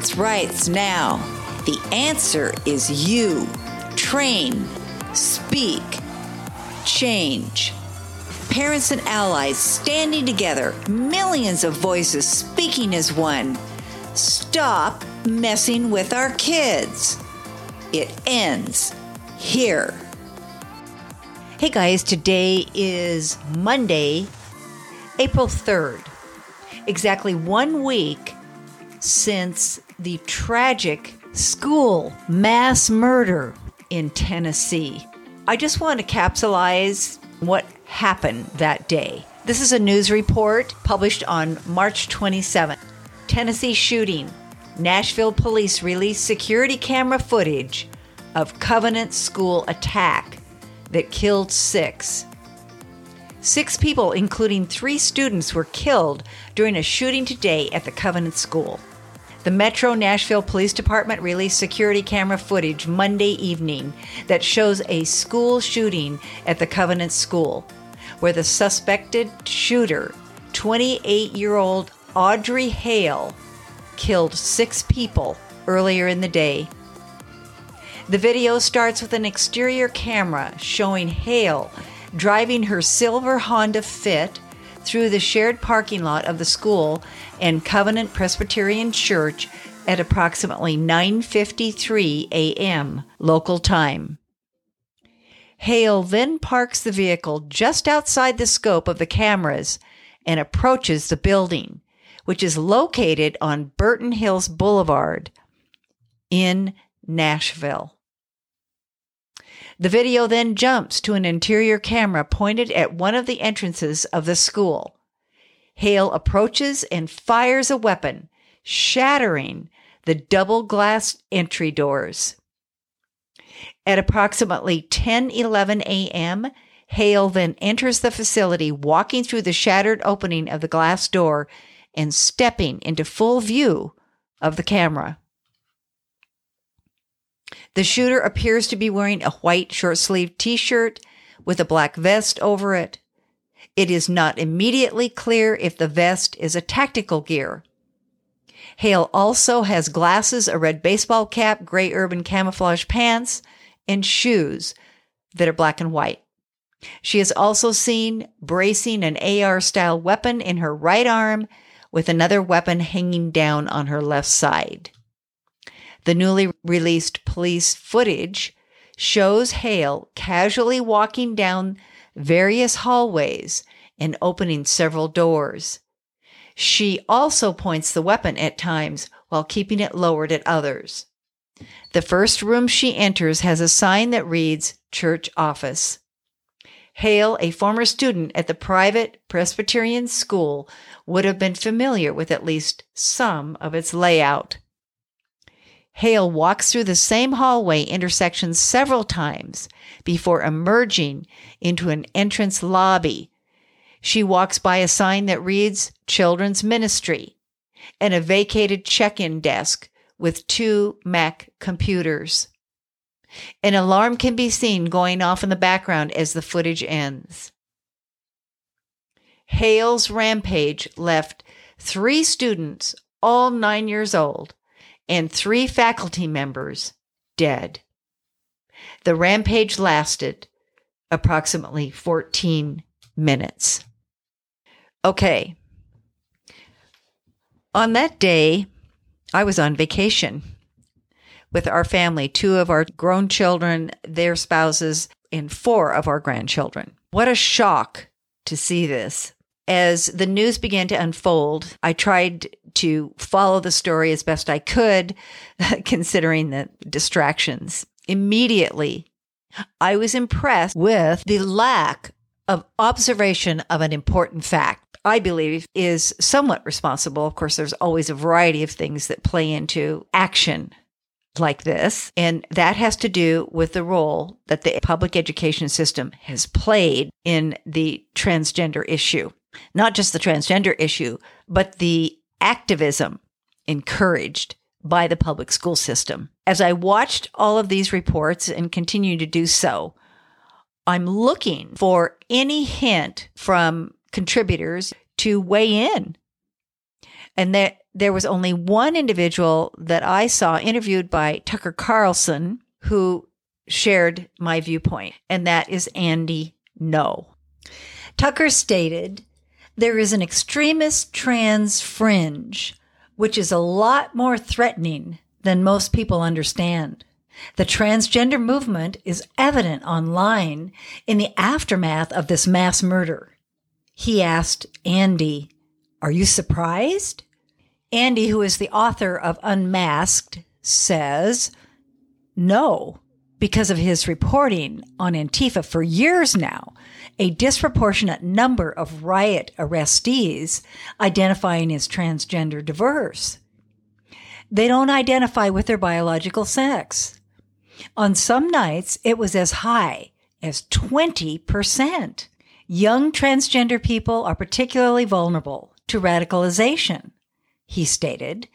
Parents' Rights Now. The answer is you. Train, speak, change. Parents and allies standing together, millions of voices speaking as one. Stop messing with our kids. It ends here. Hey guys, today is Monday, April 3rd. Exactly one week since the tragic school mass murder in Tennessee. I just want to capsulize what happened that day. This is a news report published on March 27th. Tennessee shooting. Nashville police released security camera footage of Covenant School attack that killed six. Six people, including three students, were killed during a shooting today at the Covenant School. The Metro Nashville Police Department released security camera footage Monday evening that shows a school shooting at the Covenant School, where the suspected shooter, 28 year old Audrey Hale, killed six people earlier in the day. The video starts with an exterior camera showing Hale driving her silver Honda Fit through the shared parking lot of the school and Covenant Presbyterian Church at approximately 9:53 a.m. local time. Hale then parks the vehicle just outside the scope of the cameras and approaches the building, which is located on Burton Hills Boulevard in Nashville. The video then jumps to an interior camera pointed at one of the entrances of the school. Hale approaches and fires a weapon, shattering the double glass entry doors. At approximately 10:11 a.m., Hale then enters the facility, walking through the shattered opening of the glass door and stepping into full view of the camera. The shooter appears to be wearing a white short sleeved t shirt with a black vest over it. It is not immediately clear if the vest is a tactical gear. Hale also has glasses, a red baseball cap, gray urban camouflage pants, and shoes that are black and white. She is also seen bracing an AR style weapon in her right arm with another weapon hanging down on her left side. The newly released police footage shows Hale casually walking down various hallways and opening several doors. She also points the weapon at times while keeping it lowered at others. The first room she enters has a sign that reads Church Office. Hale, a former student at the private Presbyterian school, would have been familiar with at least some of its layout. Hale walks through the same hallway intersection several times before emerging into an entrance lobby. She walks by a sign that reads Children's Ministry and a vacated check in desk with two Mac computers. An alarm can be seen going off in the background as the footage ends. Hale's rampage left three students, all nine years old, and three faculty members dead. The rampage lasted approximately 14 minutes. Okay. On that day, I was on vacation with our family, two of our grown children, their spouses, and four of our grandchildren. What a shock to see this. As the news began to unfold, I tried to follow the story as best I could, considering the distractions. Immediately, I was impressed with the lack of observation of an important fact. I believe is somewhat responsible. Of course, there's always a variety of things that play into action like this. And that has to do with the role that the public education system has played in the transgender issue not just the transgender issue, but the activism encouraged by the public school system. As I watched all of these reports and continue to do so, I'm looking for any hint from contributors to weigh in. And that there was only one individual that I saw interviewed by Tucker Carlson who shared my viewpoint, and that is Andy Ngo. Tucker stated, There is an extremist trans fringe, which is a lot more threatening than most people understand. The transgender movement is evident online in the aftermath of this mass murder. He asked Andy, Are you surprised? Andy, who is the author of Unmasked, says, No, because of his reporting on Antifa for years now, a disproportionate number of riot arrestees identifying as transgender diverse. They don't identify with their biological sex. On some nights, it was as high as 20%. Young transgender people are particularly vulnerable to radicalization, he stated.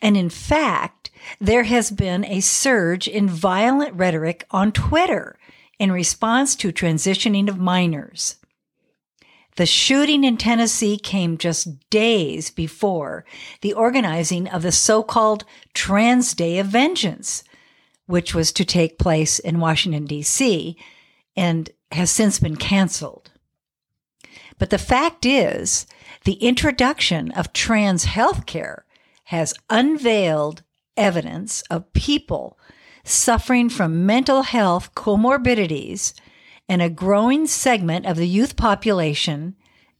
And in fact, there has been a surge in violent rhetoric on Twitter in response to transitioning of minors. The shooting in Tennessee came just days before the organizing of the so called Trans Day of Vengeance, which was to take place in Washington, D.C., and has since been canceled. But the fact is, the introduction of trans health care has unveiled evidence of people suffering from mental health comorbidities and a growing segment of the youth population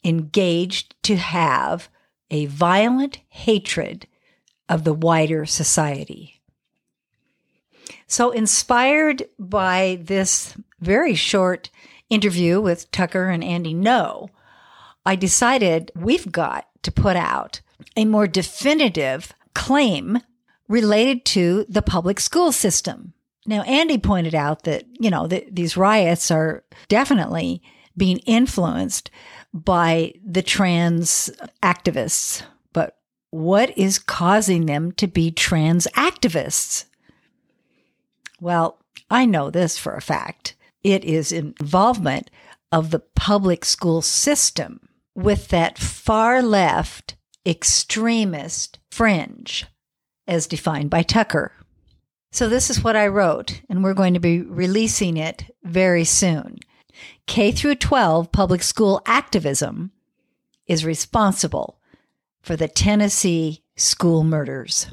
engaged to have a violent hatred of the wider society. So, inspired by this very short interview with Tucker and Andy Ngo, I decided we've got to put out a more definitive claim related to the public school system. Now, Andy pointed out that, you know, these riots are definitely being influenced by the trans activists. But what is causing them to be trans activists? Well, I know this for a fact. It is involvement of the public school system with that far left extremist fringe as defined by Tucker. So this is what I wrote and we're going to be releasing it very soon. K through 12 public school activism is responsible for the Tennessee school murders.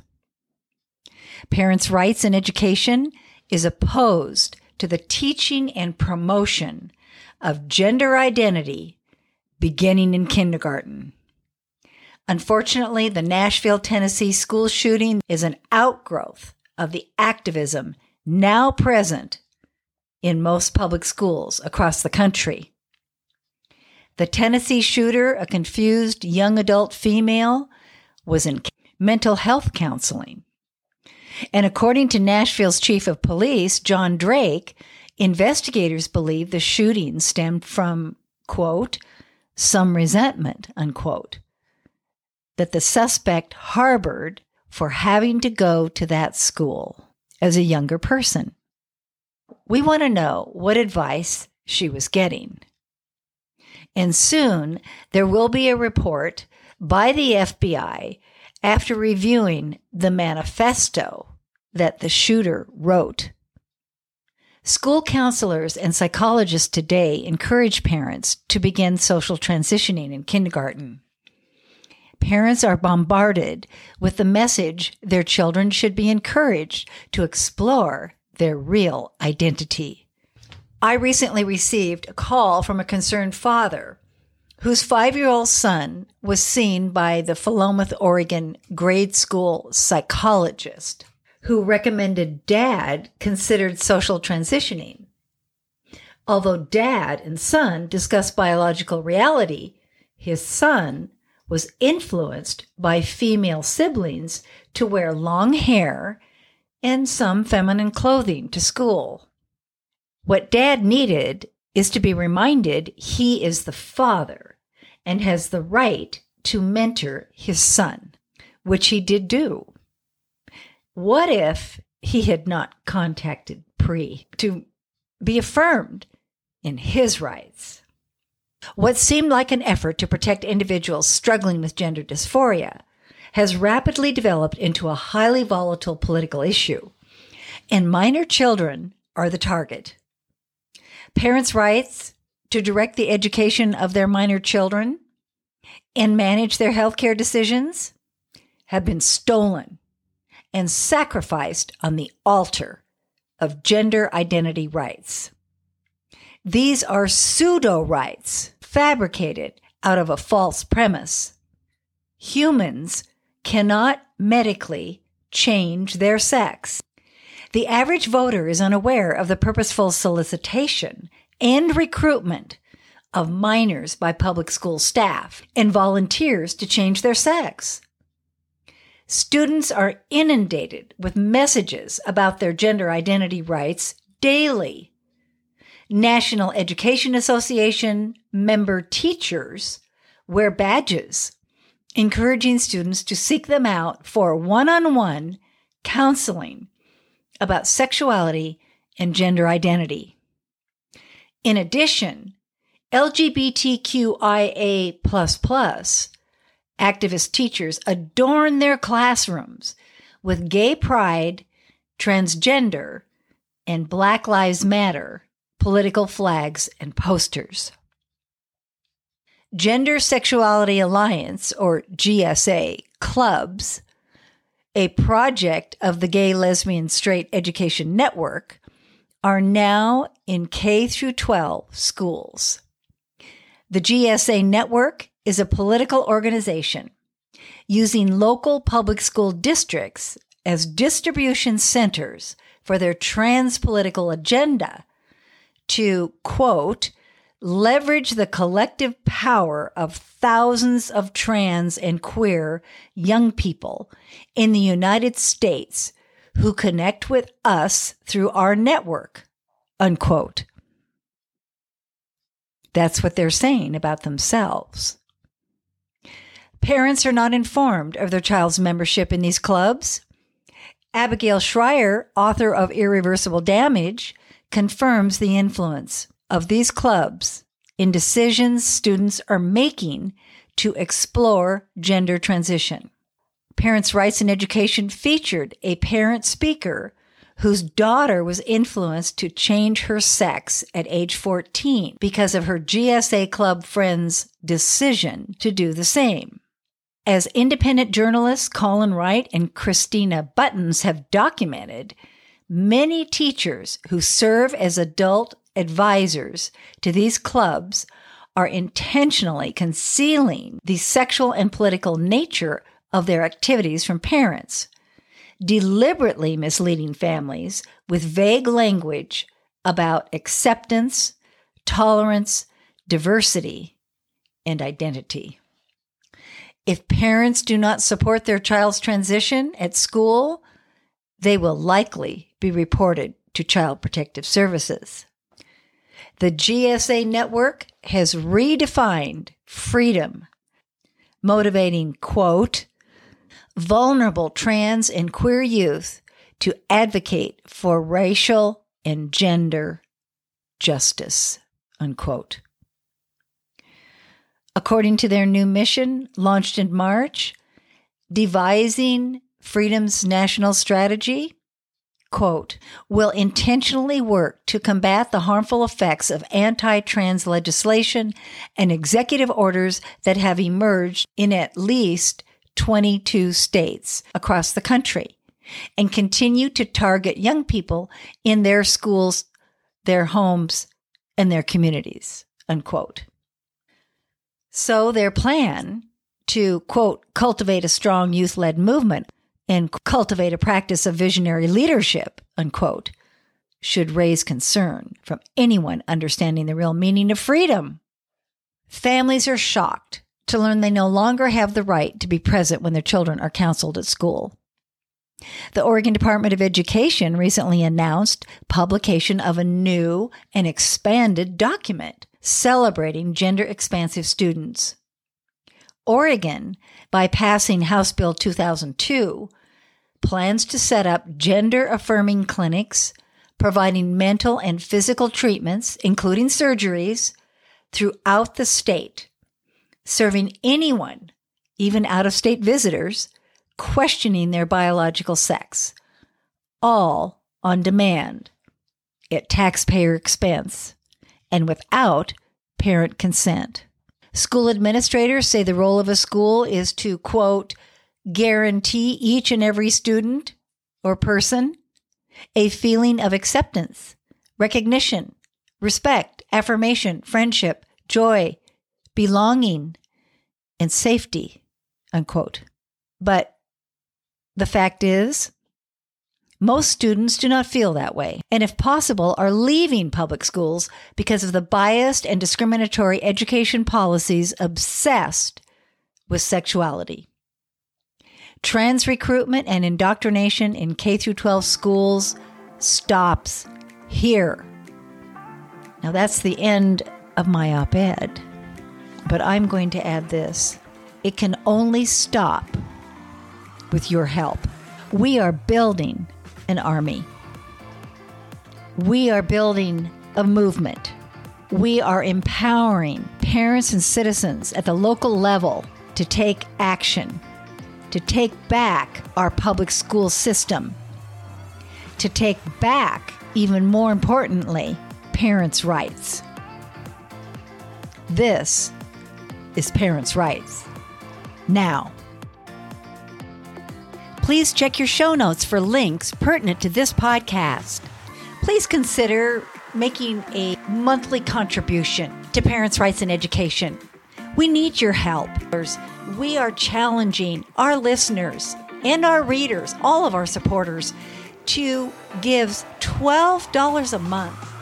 Parents' rights in education is opposed to the teaching and promotion of gender identity beginning in kindergarten. Unfortunately, the Nashville, Tennessee school shooting is an outgrowth of the activism now present in most public schools across the country. The Tennessee shooter, a confused young adult female, was in mental health counseling. And according to Nashville's chief of police, John Drake, investigators believe the shooting stemmed from, quote, some resentment, unquote, that the suspect harbored for having to go to that school as a younger person. We want to know what advice she was getting. And soon there will be a report by the FBI after reviewing the manifesto that the shooter wrote. School counselors and psychologists today encourage parents to begin social transitioning in kindergarten. Parents are bombarded with the message their children should be encouraged to explore their real identity. I recently received a call from a concerned father whose five year old son was seen by the Philomath, Oregon grade school psychologist who recommended dad considered social transitioning. Although dad and son discussed biological reality, his son was influenced by female siblings to wear long hair and some feminine clothing to school. What dad needed is to be reminded he is the father and has the right to mentor his son, which he did do. What if he had not contacted Pre to be affirmed in his rights? What seemed like an effort to protect individuals struggling with gender dysphoria has rapidly developed into a highly volatile political issue, and minor children are the target. Parents' rights to direct the education of their minor children and manage their healthcare decisions have been stolen and sacrificed on the altar of gender identity rights. These are pseudo rights fabricated out of a false premise. Humans cannot medically change their sex. The average voter is unaware of the purposeful solicitation and recruitment of minors by public school staff and volunteers to change their sex. Students are inundated with messages about their gender identity rights daily. National Education Association member teachers wear badges, encouraging students to seek them out for one on one counseling about sexuality and gender identity. In addition, LGBTQIA activist teachers adorn their classrooms with gay pride, transgender, and Black Lives Matter political flags and posters. Gender Sexuality Alliance, or GSA, clubs, a project of the Gay, Lesbian, Straight Education Network, are now in K through 12 schools. The GSA network is a political organization using local public school districts as distribution centers for their trans political agenda to, quote, leverage the collective power of thousands of trans and queer young people in the United States who connect with us through our network, unquote. That's what they're saying about themselves. Parents are not informed of their child's membership in these clubs. Abigail Shrier, author of Irreversible Damage, confirms the influence of these clubs in decisions students are making to explore gender transition. Parents' Rights in Education featured a parent speaker whose daughter was influenced to change her sex at age 14 because of her GSA Club friends' decision to do the same. As independent journalists Colin Wright and Christina Buttons have documented, many teachers who serve as adult advisors to these clubs are intentionally concealing the sexual and political nature of their activities from parents deliberately misleading families with vague language about acceptance, tolerance, diversity, and identity. If parents do not support their child's transition at school, they will likely be reported to Child Protective Services. The GSA network has redefined freedom, motivating, quote, vulnerable trans and queer youth to advocate for racial and gender justice. Unquote. According to their new mission, launched in March, devising freedom's national strategy, quote, will intentionally work to combat the harmful effects of anti trans legislation and executive orders that have emerged in at least 22 states across the country and continue to target young people in their schools, their homes, and their communities, unquote. So their plan to, quote, cultivate a strong youth led movement and cultivate a practice of visionary leadership, unquote, should raise concern from anyone understanding the real meaning of freedom. Families are shocked to learn they no longer have the right to be present when their children are counseled at school. The Oregon Department of Education recently announced publication of a new and expanded document celebrating gender expansive students. Oregon, by passing House Bill 2002, plans to set up gender affirming clinics providing mental and physical treatments, including surgeries, throughout the state serving anyone, even out of state visitors, questioning their biological sex, all on demand, at taxpayer expense, and without parent consent. School administrators say the role of a school is to, quote, guarantee each and every student or person a feeling of acceptance, recognition, respect, affirmation, friendship, joy, belonging, and safety, unquote. But the fact is, most students do not feel that way, and if possible, are leaving public schools because of the biased and discriminatory education policies obsessed with sexuality. Trans recruitment and indoctrination in K 12 schools stops here. Now, that's the end of my op ed, but I'm going to add this it can only stop with your help. We are building an army, we are building a movement. We are empowering parents and citizens at the local level to take action, to take back our public school system, to take back, even more importantly, parents' rights. This is Parents' Rights. Now, please check your show notes for links pertinent to this podcast. Please consider making a monthly contribution to Parents' Rights in Education. We need your help. We are challenging our listeners and our readers, all of our supporters, to give $12 a month.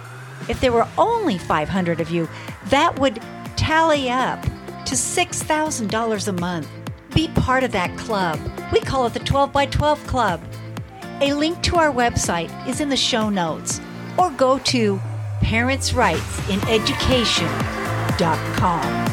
If there were only 500 of you, that would tally up to $6,000 a month. Be part of that club. We call it the 12 by 12 Club. A link to our website is in the show notes, or go to parentsrightsineducation.com.